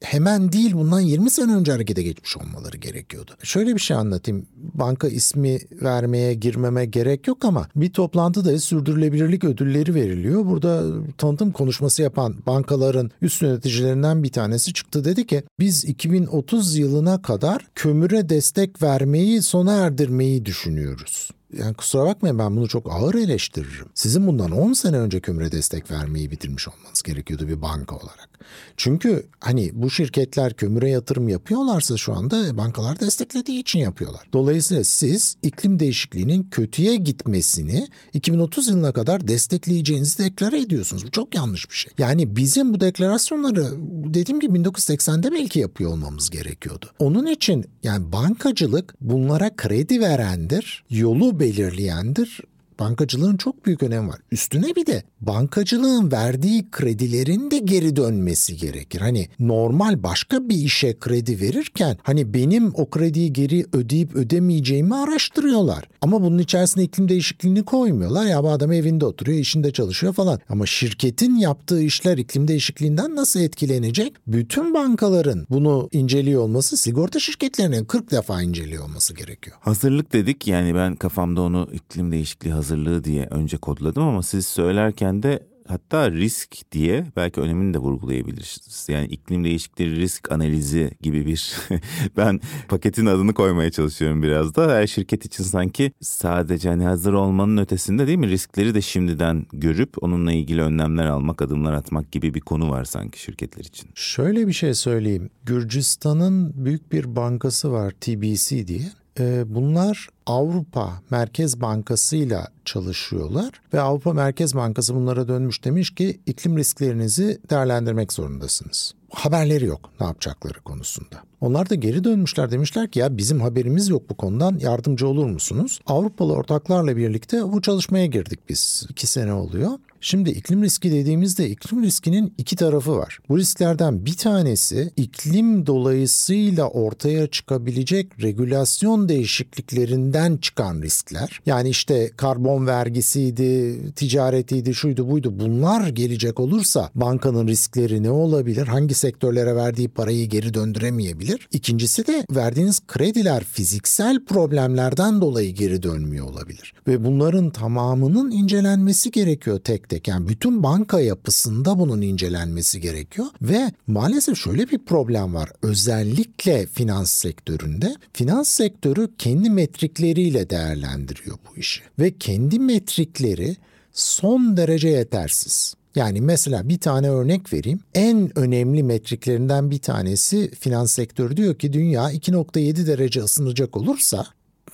hemen değil bundan 20 sene önce harekete geçmiş olmaları gerekiyordu. Şöyle bir şey anlatayım. Banka ismi vermeye girmeme gerek yok ama bir toplantıda sürdürülebilirlik ödülleri veriliyor. Burada tanıtım konuşması yapan bankaların üst yöneticilerinden bir tanesi çıktı dedi ki biz 2030 yılına kadar kömüre destek vermeyi sona erdirmeyi düşünüyoruz. Yani kusura bakmayın ben bunu çok ağır eleştiririm. Sizin bundan 10 sene önce kömüre destek vermeyi bitirmiş olmanız gerekiyordu bir banka olarak. Çünkü hani bu şirketler kömüre yatırım yapıyorlarsa şu anda bankalar desteklediği için yapıyorlar. Dolayısıyla siz iklim değişikliğinin kötüye gitmesini 2030 yılına kadar destekleyeceğinizi deklare ediyorsunuz. Bu çok yanlış bir şey. Yani bizim bu deklarasyonları dediğim gibi 1980'de belki yapıyor olmamız gerekiyordu. Onun için yani bankacılık bunlara kredi verendir, yolu belirleyendir bankacılığın çok büyük önemi var. Üstüne bir de bankacılığın verdiği kredilerin de geri dönmesi gerekir. Hani normal başka bir işe kredi verirken hani benim o krediyi geri ödeyip ödemeyeceğimi araştırıyorlar. Ama bunun içerisine iklim değişikliğini koymuyorlar. Ya bu adam evinde oturuyor, işinde çalışıyor falan. Ama şirketin yaptığı işler iklim değişikliğinden nasıl etkilenecek? Bütün bankaların bunu inceliyor olması sigorta şirketlerinin 40 defa inceliyor olması gerekiyor. Hazırlık dedik yani ben kafamda onu iklim değişikliği hazırlığı diye önce kodladım ama siz söylerken de hatta risk diye belki önemini de vurgulayabilirsiniz. Yani iklim değişikliği risk analizi gibi bir ben paketin adını koymaya çalışıyorum biraz da. Her şirket için sanki sadece hani hazır olmanın ötesinde değil mi riskleri de şimdiden görüp onunla ilgili önlemler almak, adımlar atmak gibi bir konu var sanki şirketler için. Şöyle bir şey söyleyeyim. Gürcistan'ın büyük bir bankası var TBC diye. Ee, bunlar Avrupa Merkez Bankası ile çalışıyorlar ve Avrupa Merkez Bankası bunlara dönmüş demiş ki iklim risklerinizi değerlendirmek zorundasınız. Haberleri yok ne yapacakları konusunda. Onlar da geri dönmüşler demişler ki ya bizim haberimiz yok bu konudan yardımcı olur musunuz? Avrupalı ortaklarla birlikte bu çalışmaya girdik biz. iki sene oluyor. Şimdi iklim riski dediğimizde iklim riskinin iki tarafı var. Bu risklerden bir tanesi iklim dolayısıyla ortaya çıkabilecek regülasyon değişikliklerinden çıkan riskler. Yani işte karbon vergisiydi, ticaretiydi, şuydu buydu bunlar gelecek olursa bankanın riskleri ne olabilir? Hangi sektörlere verdiği parayı geri döndüremeyebilir? İkincisi de verdiğiniz krediler fiziksel problemlerden dolayı geri dönmüyor olabilir. Ve bunların tamamının incelenmesi gerekiyor tek tek. Yani bütün banka yapısında bunun incelenmesi gerekiyor. Ve maalesef şöyle bir problem var. Özellikle finans sektöründe finans sektörü kendi metrikleriyle değerlendiriyor bu işi. Ve kendi metrikleri son derece yetersiz. Yani mesela bir tane örnek vereyim. En önemli metriklerinden bir tanesi finans sektörü diyor ki dünya 2.7 derece ısınacak olursa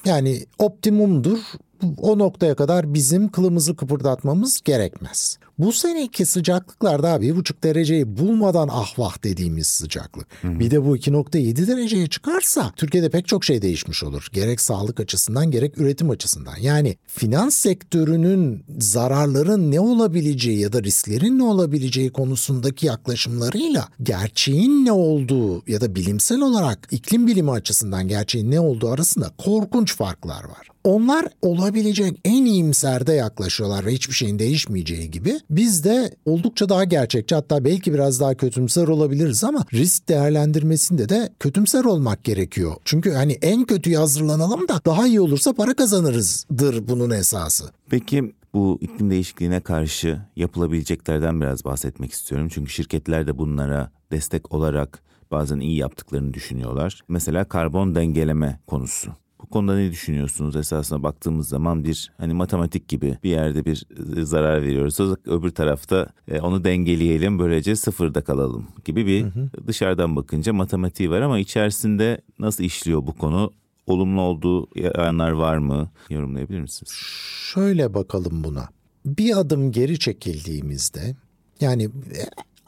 yani optimumdur. O noktaya kadar bizim kılımızı kıpırdatmamız gerekmez. Bu seneki sıcaklıklarda abi bir buçuk dereceyi bulmadan ahvah dediğimiz sıcaklık. Hı hı. Bir de bu 2.7 dereceye çıkarsa Türkiye'de pek çok şey değişmiş olur. Gerek sağlık açısından gerek üretim açısından. Yani finans sektörünün zararların ne olabileceği ya da risklerin ne olabileceği konusundaki yaklaşımlarıyla gerçeğin ne olduğu ya da bilimsel olarak iklim bilimi açısından gerçeğin ne olduğu arasında korkunç farklar var. Onlar olabilecek en iyimserde yaklaşıyorlar ve hiçbir şeyin değişmeyeceği gibi. Biz de oldukça daha gerçekçi hatta belki biraz daha kötümser olabiliriz ama risk değerlendirmesinde de kötümser olmak gerekiyor. Çünkü hani en kötüyü hazırlanalım da daha iyi olursa para kazanırızdır bunun esası. Peki bu iklim değişikliğine karşı yapılabileceklerden biraz bahsetmek istiyorum. Çünkü şirketler de bunlara destek olarak bazen iyi yaptıklarını düşünüyorlar. Mesela karbon dengeleme konusu. Bu konuda ne düşünüyorsunuz? Esasına baktığımız zaman bir hani matematik gibi bir yerde bir e, zarar veriyoruz. Öbür tarafta e, onu dengeleyelim böylece sıfırda kalalım gibi bir hı hı. dışarıdan bakınca matematiği var ama içerisinde nasıl işliyor bu konu? Olumlu olduğu yanlar var mı? Yorumlayabilir misiniz? Şöyle bakalım buna. Bir adım geri çekildiğimizde yani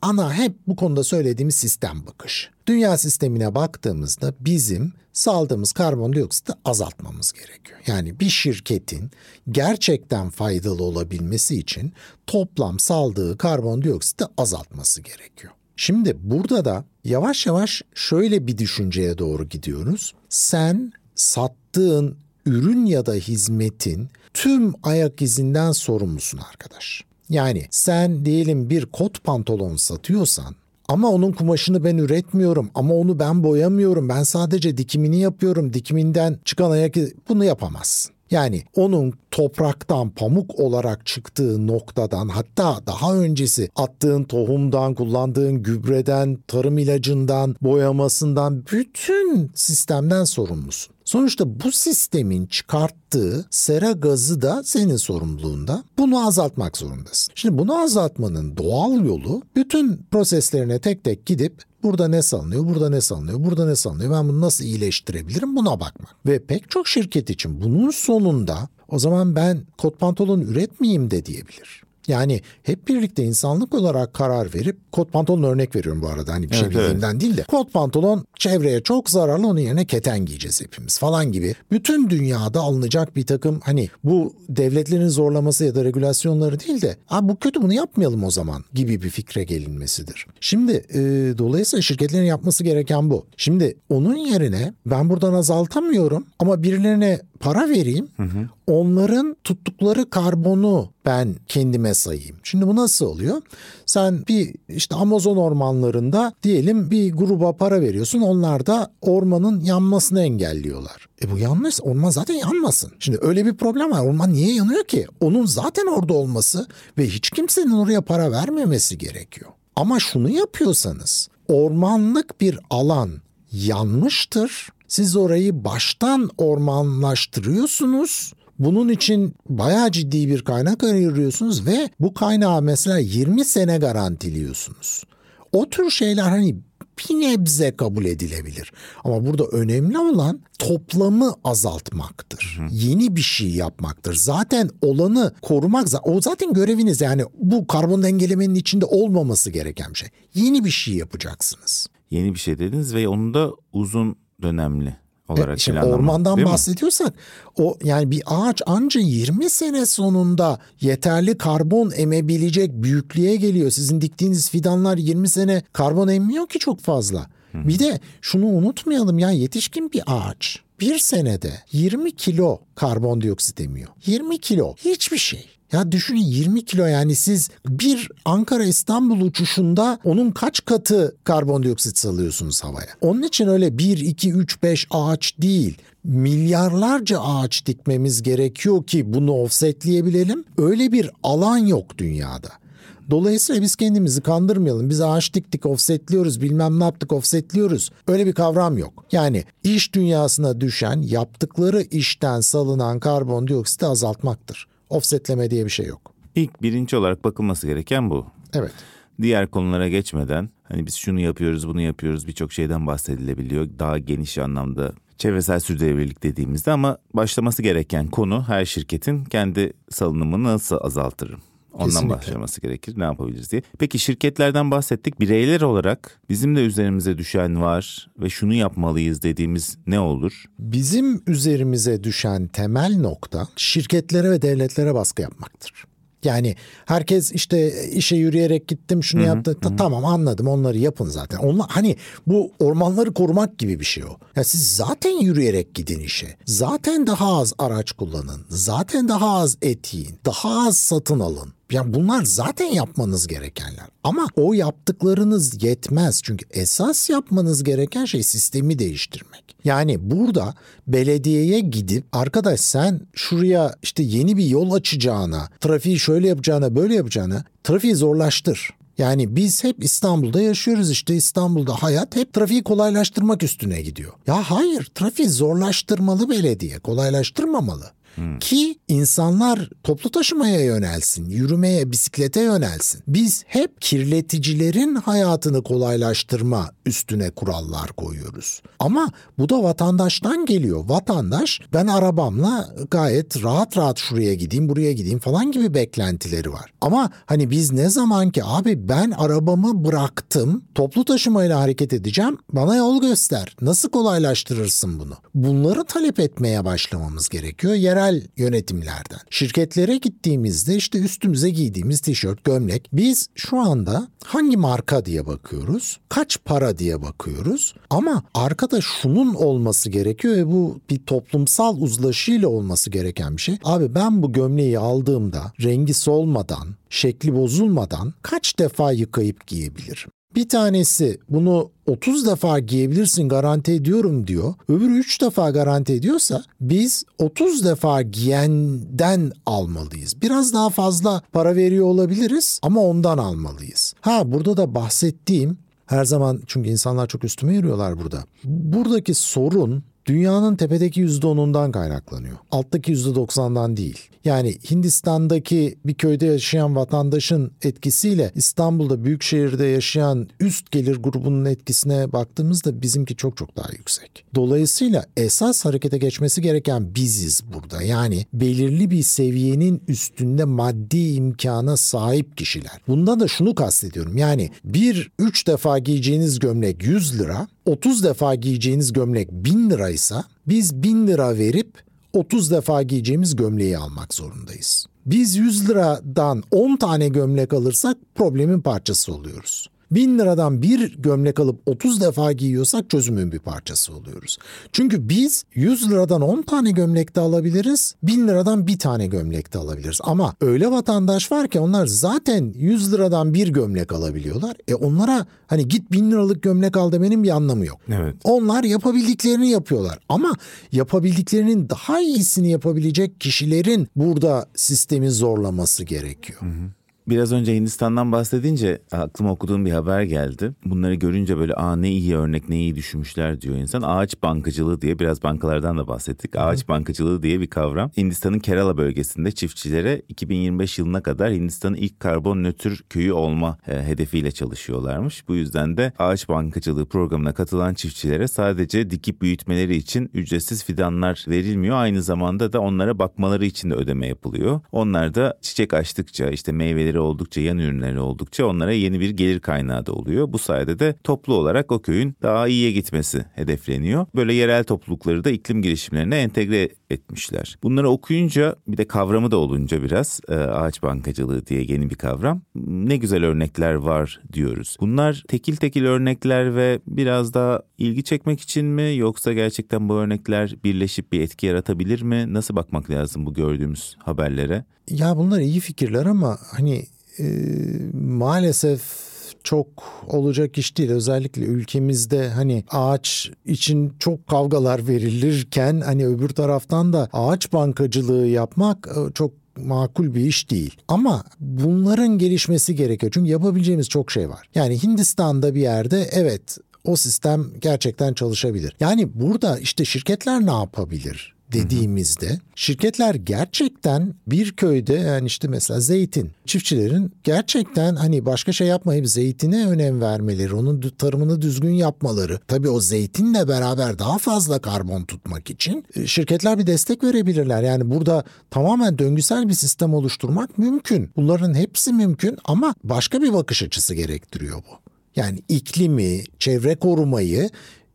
ana hep bu konuda söylediğimiz sistem bakış. Dünya sistemine baktığımızda bizim saldığımız karbondioksiti azaltmamız gerekiyor. Yani bir şirketin gerçekten faydalı olabilmesi için toplam saldığı karbondioksiti azaltması gerekiyor. Şimdi burada da yavaş yavaş şöyle bir düşünceye doğru gidiyoruz. Sen sattığın ürün ya da hizmetin tüm ayak izinden sorumlusun arkadaş. Yani sen diyelim bir kot pantolon satıyorsan ama onun kumaşını ben üretmiyorum ama onu ben boyamıyorum. Ben sadece dikimini yapıyorum. Dikiminden çıkan ayak bunu yapamazsın. Yani onun topraktan pamuk olarak çıktığı noktadan hatta daha öncesi attığın tohumdan, kullandığın gübreden, tarım ilacından, boyamasından bütün sistemden sorumlusun. Sonuçta bu sistemin çıkarttığı sera gazı da senin sorumluluğunda. Bunu azaltmak zorundasın. Şimdi bunu azaltmanın doğal yolu bütün proseslerine tek tek gidip Burada ne salınıyor, burada ne salınıyor, burada ne salınıyor, ben bunu nasıl iyileştirebilirim buna bakmak. Ve pek çok şirket için bunun sonunda o zaman ben kot pantolon üretmeyeyim de diyebilir. Yani hep birlikte insanlık olarak karar verip kot pantolon örnek veriyorum bu arada hani bir şey evet, bildiğimden evet. değil de kot pantolon çevreye çok zararlı onun yerine keten giyeceğiz hepimiz falan gibi. Bütün dünyada alınacak bir takım hani bu devletlerin zorlaması ya da regülasyonları değil de Aa, bu kötü bunu yapmayalım o zaman gibi bir fikre gelinmesidir. Şimdi e, dolayısıyla şirketlerin yapması gereken bu. Şimdi onun yerine ben buradan azaltamıyorum ama birilerine para vereyim. Hı hı. Onların tuttukları karbonu ben kendime sayayım. Şimdi bu nasıl oluyor? Sen bir işte Amazon ormanlarında diyelim bir gruba para veriyorsun. Onlar da ormanın yanmasını engelliyorlar. E bu yanlış. Orman zaten yanmasın. Şimdi öyle bir problem var. Orman niye yanıyor ki? Onun zaten orada olması ve hiç kimsenin oraya para vermemesi gerekiyor. Ama şunu yapıyorsanız ormanlık bir alan yanmıştır siz orayı baştan ormanlaştırıyorsunuz. Bunun için bayağı ciddi bir kaynak ayırıyorsunuz ve bu kaynağı mesela 20 sene garantiliyorsunuz. O tür şeyler hani bir nebze kabul edilebilir. Ama burada önemli olan toplamı azaltmaktır. Hı. Yeni bir şey yapmaktır. Zaten olanı korumak o zaten göreviniz yani bu karbon dengelemenin içinde olmaması gereken bir şey. Yeni bir şey yapacaksınız. Yeni bir şey dediniz ve onu da uzun dönemli olarak E, şimdi ormandan değil mi? bahsediyorsak o yani bir ağaç anca 20 sene sonunda yeterli karbon emebilecek büyüklüğe geliyor. Sizin diktiğiniz fidanlar 20 sene karbon emmiyor ki çok fazla. Bir de şunu unutmayalım ya yetişkin bir ağaç bir senede 20 kilo karbondioksit emiyor. 20 kilo hiçbir şey. Ya düşünün 20 kilo yani siz bir Ankara İstanbul uçuşunda onun kaç katı karbondioksit salıyorsunuz havaya. Onun için öyle 1, 2, 3, 5 ağaç değil milyarlarca ağaç dikmemiz gerekiyor ki bunu offsetleyebilelim. Öyle bir alan yok dünyada. Dolayısıyla biz kendimizi kandırmayalım. Biz ağaç diktik, offsetliyoruz, bilmem ne yaptık, offsetliyoruz. Öyle bir kavram yok. Yani iş dünyasına düşen, yaptıkları işten salınan karbondioksiti azaltmaktır. Offsetleme diye bir şey yok. İlk birinci olarak bakılması gereken bu. Evet. Diğer konulara geçmeden hani biz şunu yapıyoruz bunu yapıyoruz birçok şeyden bahsedilebiliyor. Daha geniş anlamda çevresel sürdürülebilirlik dediğimizde ama başlaması gereken konu her şirketin kendi salınımını nasıl azaltırım? Ondan Kesinlikle. başlaması gerekir. Ne yapabiliriz diye. Peki şirketlerden bahsettik. Bireyler olarak bizim de üzerimize düşen var ve şunu yapmalıyız dediğimiz ne olur? Bizim üzerimize düşen temel nokta şirketlere ve devletlere baskı yapmaktır. Yani herkes işte işe yürüyerek gittim şunu yaptı. Ta- Tamam anladım onları yapın zaten. Onlar hani bu ormanları korumak gibi bir şey o. Ya siz zaten yürüyerek gidin işe. Zaten daha az araç kullanın. Zaten daha az et yiyin. Daha az satın alın. Yani bunlar zaten yapmanız gerekenler. Ama o yaptıklarınız yetmez. Çünkü esas yapmanız gereken şey sistemi değiştirmek. Yani burada belediyeye gidip arkadaş sen şuraya işte yeni bir yol açacağına, trafiği şöyle yapacağına, böyle yapacağına trafiği zorlaştır. Yani biz hep İstanbul'da yaşıyoruz işte İstanbul'da hayat hep trafiği kolaylaştırmak üstüne gidiyor. Ya hayır trafiği zorlaştırmalı belediye kolaylaştırmamalı. Ki insanlar toplu taşımaya yönelsin, yürümeye, bisiklete yönelsin. Biz hep kirleticilerin hayatını kolaylaştırma üstüne kurallar koyuyoruz. Ama bu da vatandaştan geliyor. Vatandaş ben arabamla gayet rahat rahat şuraya gideyim, buraya gideyim falan gibi beklentileri var. Ama hani biz ne zaman ki abi ben arabamı bıraktım, toplu taşımayla hareket edeceğim, bana yol göster. Nasıl kolaylaştırırsın bunu? Bunları talep etmeye başlamamız gerekiyor yerel yönetimlerden. Şirketlere gittiğimizde işte üstümüze giydiğimiz tişört, gömlek biz şu anda hangi marka diye bakıyoruz, kaç para diye bakıyoruz ama arkada şunun olması gerekiyor ve bu bir toplumsal uzlaşıyla olması gereken bir şey. Abi ben bu gömleği aldığımda rengi solmadan, şekli bozulmadan kaç defa yıkayıp giyebilirim? Bir tanesi bunu 30 defa giyebilirsin garanti ediyorum diyor. Öbürü 3 defa garanti ediyorsa biz 30 defa giyenden almalıyız. Biraz daha fazla para veriyor olabiliriz ama ondan almalıyız. Ha burada da bahsettiğim her zaman çünkü insanlar çok üstüme yürüyorlar burada. Buradaki sorun dünyanın tepedeki %10'undan kaynaklanıyor. Alttaki %90'dan değil. Yani Hindistan'daki bir köyde yaşayan vatandaşın etkisiyle İstanbul'da büyük şehirde yaşayan üst gelir grubunun etkisine baktığımızda bizimki çok çok daha yüksek. Dolayısıyla esas harekete geçmesi gereken biziz burada. Yani belirli bir seviyenin üstünde maddi imkana sahip kişiler. Bundan da şunu kastediyorum. Yani bir üç defa giyeceğiniz gömlek 100 lira, 30 defa giyeceğiniz gömlek 1000 liraysa biz 1000 lira verip 30 defa giyeceğimiz gömleği almak zorundayız. Biz 100 liradan 10 tane gömlek alırsak problemin parçası oluyoruz. 1000 liradan bir gömlek alıp 30 defa giyiyorsak çözümün bir parçası oluyoruz. Çünkü biz 100 liradan 10 tane gömlek de alabiliriz, 1000 liradan bir tane gömlek de alabiliriz. Ama öyle vatandaş var ki onlar zaten 100 liradan bir gömlek alabiliyorlar. E onlara hani git 1000 liralık gömlek al demenin bir anlamı yok. Evet. Onlar yapabildiklerini yapıyorlar ama yapabildiklerinin daha iyisini yapabilecek kişilerin burada sistemi zorlaması gerekiyor. Biraz önce Hindistan'dan bahsedince aklıma okuduğum bir haber geldi. Bunları görünce böyle aa ne iyi örnek ne iyi düşünmüşler diyor insan. Ağaç bankacılığı diye biraz bankalardan da bahsettik. Ağaç bankacılığı diye bir kavram. Hindistan'ın Kerala bölgesinde çiftçilere 2025 yılına kadar Hindistan'ın ilk karbon nötr köyü olma e, hedefiyle çalışıyorlarmış. Bu yüzden de ağaç bankacılığı programına katılan çiftçilere sadece dikip büyütmeleri için ücretsiz fidanlar verilmiyor. Aynı zamanda da onlara bakmaları için de ödeme yapılıyor. Onlar da çiçek açtıkça işte meyveleri ürünleri oldukça, yan ürünleri oldukça onlara yeni bir gelir kaynağı da oluyor. Bu sayede de toplu olarak o köyün daha iyiye gitmesi hedefleniyor. Böyle yerel toplulukları da iklim girişimlerine entegre etmişler. Bunları okuyunca bir de kavramı da olunca biraz e, ağaç bankacılığı diye yeni bir kavram. Ne güzel örnekler var diyoruz. Bunlar tekil tekil örnekler ve biraz daha ilgi çekmek için mi yoksa gerçekten bu örnekler birleşip bir etki yaratabilir mi? Nasıl bakmak lazım bu gördüğümüz haberlere? Ya bunlar iyi fikirler ama hani e, maalesef çok olacak iş değil. Özellikle ülkemizde hani ağaç için çok kavgalar verilirken hani öbür taraftan da ağaç bankacılığı yapmak e, çok makul bir iş değil. Ama bunların gelişmesi gerekiyor. Çünkü yapabileceğimiz çok şey var. Yani Hindistan'da bir yerde evet o sistem gerçekten çalışabilir. Yani burada işte şirketler ne yapabilir? Dediğimizde şirketler gerçekten bir köyde yani işte mesela zeytin çiftçilerin gerçekten hani başka şey yapmayıp zeytine önem vermeleri, onun tarımını düzgün yapmaları. Tabii o zeytinle beraber daha fazla karbon tutmak için e, şirketler bir destek verebilirler. Yani burada tamamen döngüsel bir sistem oluşturmak mümkün. Bunların hepsi mümkün ama başka bir bakış açısı gerektiriyor bu. Yani iklimi, çevre korumayı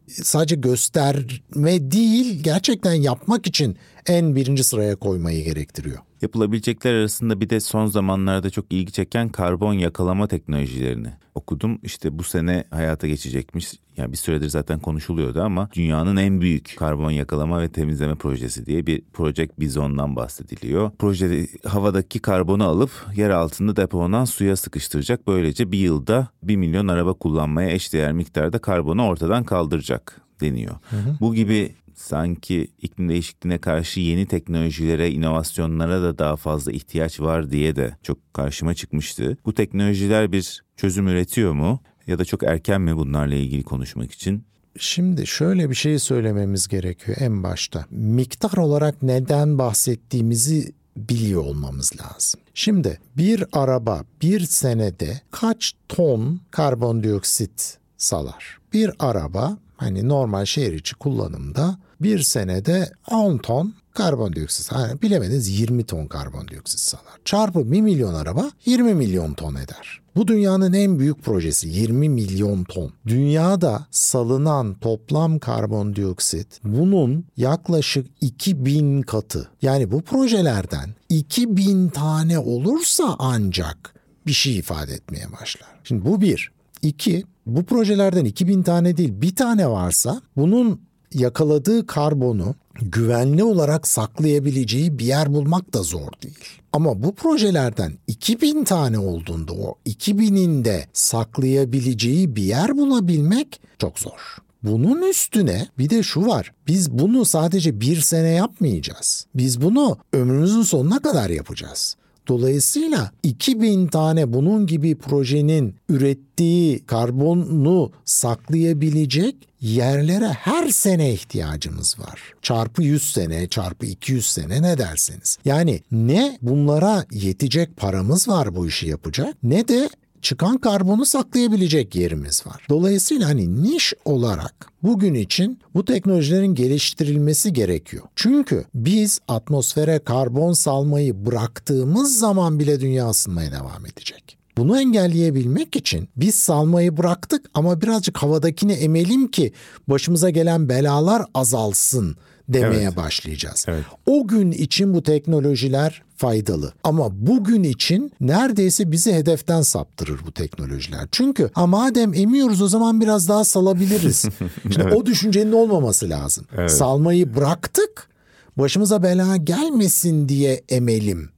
sadece gösterme değil gerçekten yapmak için en birinci sıraya koymayı gerektiriyor. Yapılabilecekler arasında bir de son zamanlarda çok ilgi çeken karbon yakalama teknolojilerini okudum. İşte bu sene hayata geçecekmiş. Yani bir süredir zaten konuşuluyordu ama dünyanın en büyük karbon yakalama ve temizleme projesi diye bir Project Bizon'dan bahsediliyor. Projede havadaki karbonu alıp yer altında depolanan suya sıkıştıracak. Böylece bir yılda 1 milyon araba kullanmaya eşdeğer miktarda karbonu ortadan kaldıracak deniyor. Hı hı. Bu gibi sanki iklim değişikliğine karşı yeni teknolojilere, inovasyonlara da daha fazla ihtiyaç var diye de çok karşıma çıkmıştı. Bu teknolojiler bir çözüm üretiyor mu ya da çok erken mi bunlarla ilgili konuşmak için? Şimdi şöyle bir şey söylememiz gerekiyor en başta. Miktar olarak neden bahsettiğimizi biliyor olmamız lazım. Şimdi bir araba bir senede kaç ton karbondioksit salar? Bir araba hani normal şehir içi kullanımda bir senede 10 ton karbondioksit. Yani bilemediniz 20 ton karbondioksit salar. Çarpı 1 milyon araba 20 milyon ton eder. Bu dünyanın en büyük projesi 20 milyon ton. Dünyada salınan toplam karbondioksit bunun yaklaşık 2000 katı. Yani bu projelerden 2000 tane olursa ancak bir şey ifade etmeye başlar. Şimdi bu bir. İki, bu projelerden 2000 tane değil bir tane varsa bunun yakaladığı karbonu güvenli olarak saklayabileceği bir yer bulmak da zor değil. Ama bu projelerden 2000 tane olduğunda o 2000'in de saklayabileceği bir yer bulabilmek çok zor. Bunun üstüne bir de şu var. Biz bunu sadece bir sene yapmayacağız. Biz bunu ömrümüzün sonuna kadar yapacağız. Dolayısıyla 2000 tane bunun gibi projenin ürettiği karbonu saklayabilecek yerlere her sene ihtiyacımız var. Çarpı 100 sene, çarpı 200 sene ne derseniz. Yani ne bunlara yetecek paramız var bu işi yapacak ne de çıkan karbonu saklayabilecek yerimiz var. Dolayısıyla hani niş olarak bugün için bu teknolojilerin geliştirilmesi gerekiyor. Çünkü biz atmosfere karbon salmayı bıraktığımız zaman bile dünya ısınmaya devam edecek. Bunu engelleyebilmek için biz salmayı bıraktık ama birazcık havadakini emelim ki başımıza gelen belalar azalsın demeye evet. başlayacağız. Evet. O gün için bu teknolojiler faydalı. Ama bugün için neredeyse bizi hedeften saptırır bu teknolojiler. Çünkü ha madem emiyoruz o zaman biraz daha salabiliriz. Şimdi evet. o düşüncenin olmaması lazım. Evet. Salmayı bıraktık. Başımıza bela gelmesin diye emelim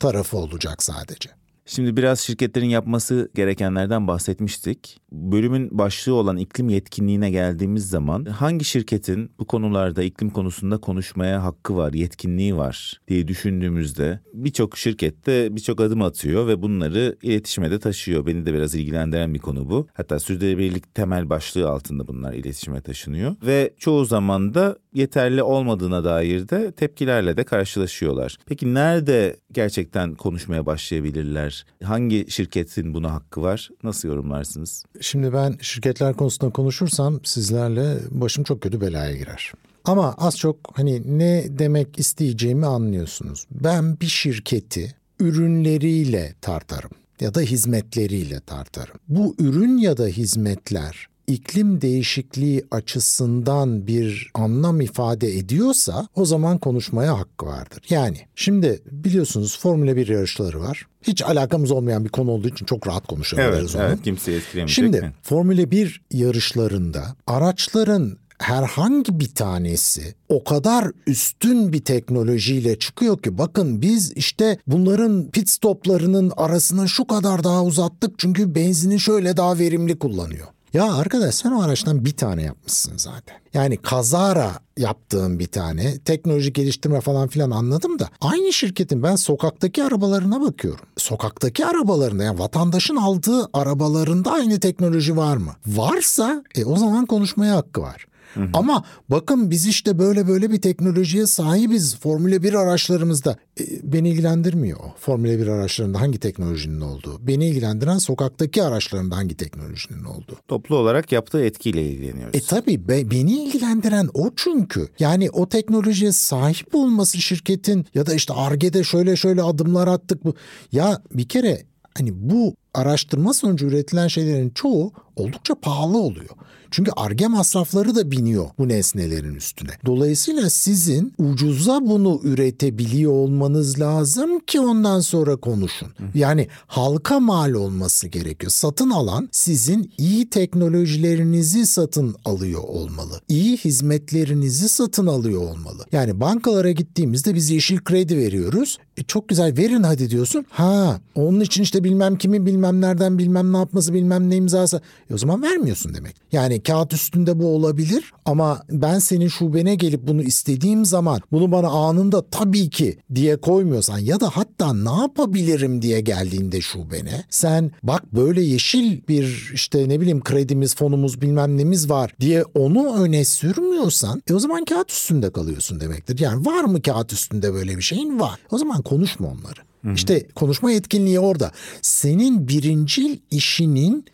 tarafı olacak sadece. Şimdi biraz şirketlerin yapması gerekenlerden bahsetmiştik. Bölümün başlığı olan iklim yetkinliğine geldiğimiz zaman hangi şirketin bu konularda iklim konusunda konuşmaya hakkı var, yetkinliği var diye düşündüğümüzde birçok şirkette birçok adım atıyor ve bunları iletişime de taşıyor. Beni de biraz ilgilendiren bir konu bu. Hatta sürdürülebilirlik temel başlığı altında bunlar iletişime taşınıyor ve çoğu zaman da yeterli olmadığına dair de tepkilerle de karşılaşıyorlar. Peki nerede gerçekten konuşmaya başlayabilirler? Hangi şirketin buna hakkı var? Nasıl yorumlarsınız? Şimdi ben şirketler konusunda konuşursam sizlerle başım çok kötü belaya girer. Ama az çok hani ne demek isteyeceğimi anlıyorsunuz. Ben bir şirketi ürünleriyle tartarım ya da hizmetleriyle tartarım. Bu ürün ya da hizmetler iklim değişikliği açısından bir anlam ifade ediyorsa o zaman konuşmaya hakkı vardır. Yani şimdi biliyorsunuz Formula 1 yarışları var. Hiç alakamız olmayan bir konu olduğu için çok rahat konuşabiliriz evet, onu. Evet, kimseyi etkilemeyecek Şimdi mi? Formula 1 yarışlarında araçların herhangi bir tanesi o kadar üstün bir teknolojiyle çıkıyor ki bakın biz işte bunların pit stoplarının arasını şu kadar daha uzattık çünkü benzini şöyle daha verimli kullanıyor. Ya arkadaş sen o araçtan bir tane yapmışsın zaten. Yani kazara yaptığım bir tane teknoloji geliştirme falan filan anladım da aynı şirketin ben sokaktaki arabalarına bakıyorum. Sokaktaki arabalarında yani vatandaşın aldığı arabalarında aynı teknoloji var mı? Varsa e, o zaman konuşmaya hakkı var. Hı hı. Ama bakın biz işte böyle böyle bir teknolojiye sahibiz Formula 1 araçlarımızda. E, beni ilgilendirmiyor Formula 1 araçlarında hangi teknolojinin olduğu. Beni ilgilendiren sokaktaki araçlarında hangi teknolojinin olduğu. Toplu olarak yaptığı etkiyle ilgileniyoruz. E tabii be, beni ilgilendiren o çünkü. Yani o teknolojiye sahip olması şirketin ya da işte ARGE'de şöyle şöyle adımlar attık. bu Ya bir kere hani bu araştırma sonucu üretilen şeylerin çoğu oldukça pahalı oluyor. Çünkü arge masrafları da biniyor bu nesnelerin üstüne. Dolayısıyla sizin ucuza bunu üretebiliyor olmanız lazım ki ondan sonra konuşun. Yani halka mal olması gerekiyor. Satın alan sizin iyi teknolojilerinizi satın alıyor olmalı. İyi hizmetlerinizi satın alıyor olmalı. Yani bankalara gittiğimizde biz yeşil kredi veriyoruz. E çok güzel verin hadi diyorsun. Ha onun için işte bilmem kimin bilmem nereden bilmem ne yapması bilmem ne imzası. E o zaman vermiyorsun demek. Yani kağıt üstünde bu olabilir ama ben senin şubene gelip bunu istediğim zaman bunu bana anında tabii ki diye koymuyorsan ya da hatta ne yapabilirim diye geldiğinde şubene sen bak böyle yeşil bir işte ne bileyim kredimiz fonumuz bilmem nemiz var diye onu öne sürmüyorsan e o zaman kağıt üstünde kalıyorsun demektir. Yani var mı kağıt üstünde böyle bir şeyin var. O zaman konuşma onları. Hı-hı. İşte konuşma yetkinliği orada. Senin birincil işinin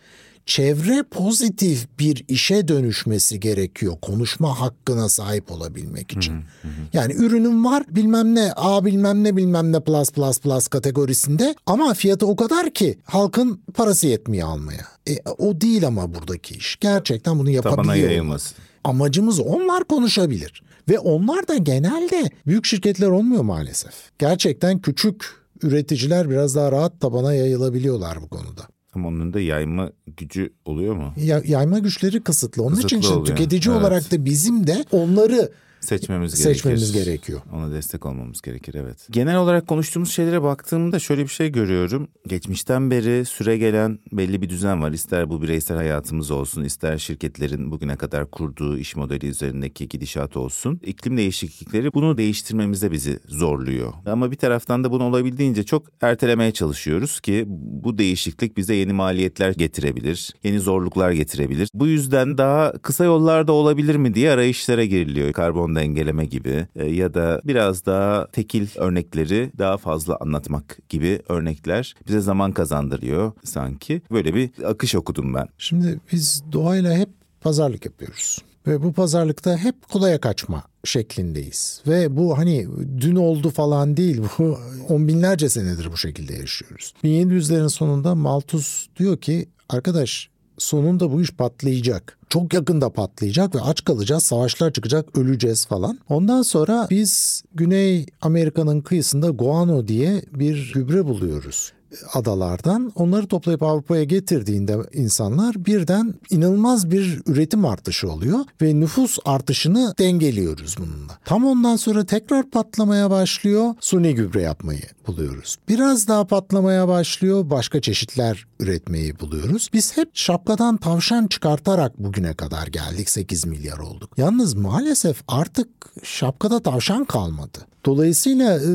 çevre pozitif bir işe dönüşmesi gerekiyor konuşma hakkına sahip olabilmek için. Hı hı. Yani ürünüm var bilmem ne A bilmem ne bilmem ne plus plus plus kategorisinde ama fiyatı o kadar ki halkın parası yetmiyor almaya. E, o değil ama buradaki iş. Gerçekten bunu yapabiliyor. Tabana yayılması. Amacımız onlar konuşabilir. Ve onlar da genelde büyük şirketler olmuyor maalesef. Gerçekten küçük üreticiler biraz daha rahat tabana yayılabiliyorlar bu konuda. Ama onun da yayma gücü oluyor mu? Ya, yayma güçleri kısıtlı. Onun kısıtlı için oluyor. tüketici evet. olarak da bizim de onları seçmemiz, seçmemiz gerekir. gerekiyor. Ona destek olmamız gerekir evet. Genel olarak konuştuğumuz şeylere baktığımda şöyle bir şey görüyorum. Geçmişten beri süre gelen belli bir düzen var. İster bu bireysel hayatımız olsun, ister şirketlerin bugüne kadar kurduğu iş modeli üzerindeki gidişat olsun. İklim değişiklikleri bunu değiştirmemize bizi zorluyor. Ama bir taraftan da bunu olabildiğince çok ertelemeye çalışıyoruz ki bu değişiklik bize yeni maliyetler getirebilir, yeni zorluklar getirebilir. Bu yüzden daha kısa yollarda olabilir mi diye arayışlara giriliyor. Karbon dengeleme gibi e, ya da biraz daha tekil örnekleri daha fazla anlatmak gibi örnekler bize zaman kazandırıyor sanki. Böyle bir akış okudum ben. Şimdi biz doğayla hep pazarlık yapıyoruz. Ve bu pazarlıkta hep kolaya kaçma şeklindeyiz. Ve bu hani dün oldu falan değil. Bu on binlerce senedir bu şekilde yaşıyoruz. 1700'lerin sonunda Malthus diyor ki arkadaş sonunda bu iş patlayacak. Çok yakında patlayacak ve aç kalacağız, savaşlar çıkacak, öleceğiz falan. Ondan sonra biz Güney Amerika'nın kıyısında guano diye bir gübre buluyoruz adalardan onları toplayıp Avrupa'ya getirdiğinde insanlar birden inanılmaz bir üretim artışı oluyor ve nüfus artışını dengeliyoruz bununla. Tam ondan sonra tekrar patlamaya başlıyor. Suni gübre yapmayı buluyoruz. Biraz daha patlamaya başlıyor. Başka çeşitler üretmeyi buluyoruz. Biz hep şapkadan tavşan çıkartarak bugüne kadar geldik 8 milyar olduk. Yalnız maalesef artık şapkada tavşan kalmadı. Dolayısıyla e,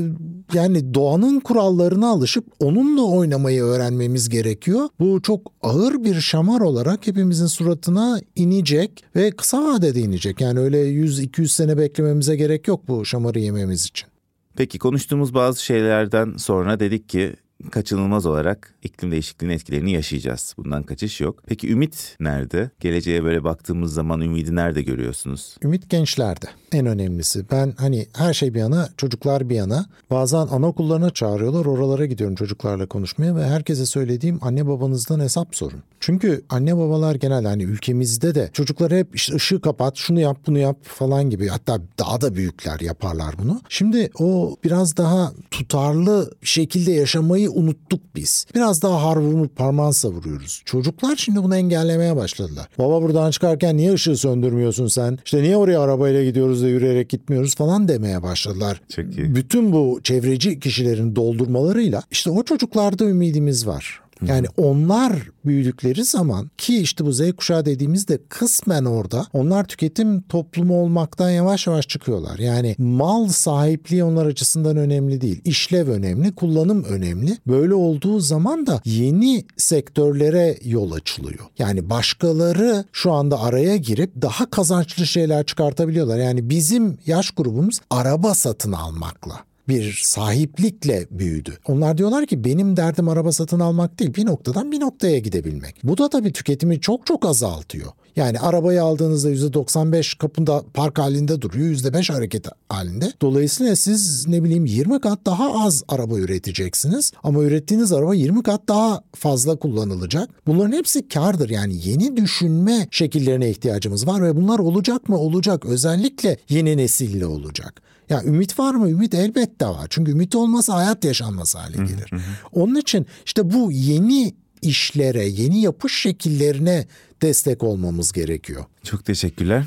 yani doğanın kurallarına alışıp onunla oynamayı öğrenmemiz gerekiyor. Bu çok ağır bir şamar olarak hepimizin suratına inecek ve kısa vadede inecek. Yani öyle 100-200 sene beklememize gerek yok bu şamarı yememiz için. Peki konuştuğumuz bazı şeylerden sonra dedik ki kaçınılmaz olarak iklim değişikliğinin etkilerini yaşayacağız. Bundan kaçış yok. Peki ümit nerede? Geleceğe böyle baktığımız zaman ümidi nerede görüyorsunuz? Ümit gençlerde en önemlisi. Ben hani her şey bir yana, çocuklar bir yana. Bazen anaokullarına çağırıyorlar. Oralara gidiyorum çocuklarla konuşmaya ve herkese söylediğim anne babanızdan hesap sorun. Çünkü anne babalar genelde hani ülkemizde de çocuklara hep işte ışığı kapat, şunu yap, bunu yap falan gibi. Hatta daha da büyükler yaparlar bunu. Şimdi o biraz daha tutarlı şekilde yaşamayı unuttuk biz. Biraz daha har vurup parmağın savuruyoruz. Çocuklar şimdi bunu engellemeye başladılar. Baba buradan çıkarken niye ışığı söndürmüyorsun sen? İşte niye oraya arabayla gidiyoruz da yürüyerek gitmiyoruz falan demeye başladılar. Çok iyi. Bütün bu çevreci kişilerin doldurmalarıyla işte o çocuklarda ümidimiz var. Yani onlar büyüdükleri zaman ki işte bu Z kuşağı dediğimizde kısmen orada onlar tüketim toplumu olmaktan yavaş yavaş çıkıyorlar. Yani mal sahipliği onlar açısından önemli değil. İşlev önemli, kullanım önemli. Böyle olduğu zaman da yeni sektörlere yol açılıyor. Yani başkaları şu anda araya girip daha kazançlı şeyler çıkartabiliyorlar. Yani bizim yaş grubumuz araba satın almakla bir sahiplikle büyüdü. Onlar diyorlar ki benim derdim araba satın almak değil bir noktadan bir noktaya gidebilmek. Bu da tabii tüketimi çok çok azaltıyor. Yani arabayı aldığınızda %95 kapında park halinde duruyor, %5 hareket halinde. Dolayısıyla siz ne bileyim 20 kat daha az araba üreteceksiniz ama ürettiğiniz araba 20 kat daha fazla kullanılacak. Bunların hepsi kardır yani yeni düşünme şekillerine ihtiyacımız var ve bunlar olacak mı? Olacak. Özellikle yeni nesille olacak. Ya ümit var mı? Ümit elbette var. Çünkü ümit olmasa hayat yaşanmaz hale gelir. Onun için işte bu yeni işlere, yeni yapış şekillerine destek olmamız gerekiyor. Çok teşekkürler.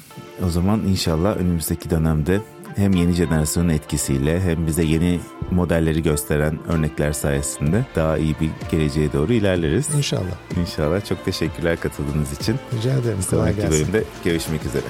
O zaman inşallah önümüzdeki dönemde hem yeni jenerasyonun etkisiyle hem bize yeni modelleri gösteren örnekler sayesinde daha iyi bir geleceğe doğru ilerleriz. İnşallah. İnşallah. Çok teşekkürler katıldığınız için. Rica ederim. Sonraki bölümde görüşmek üzere.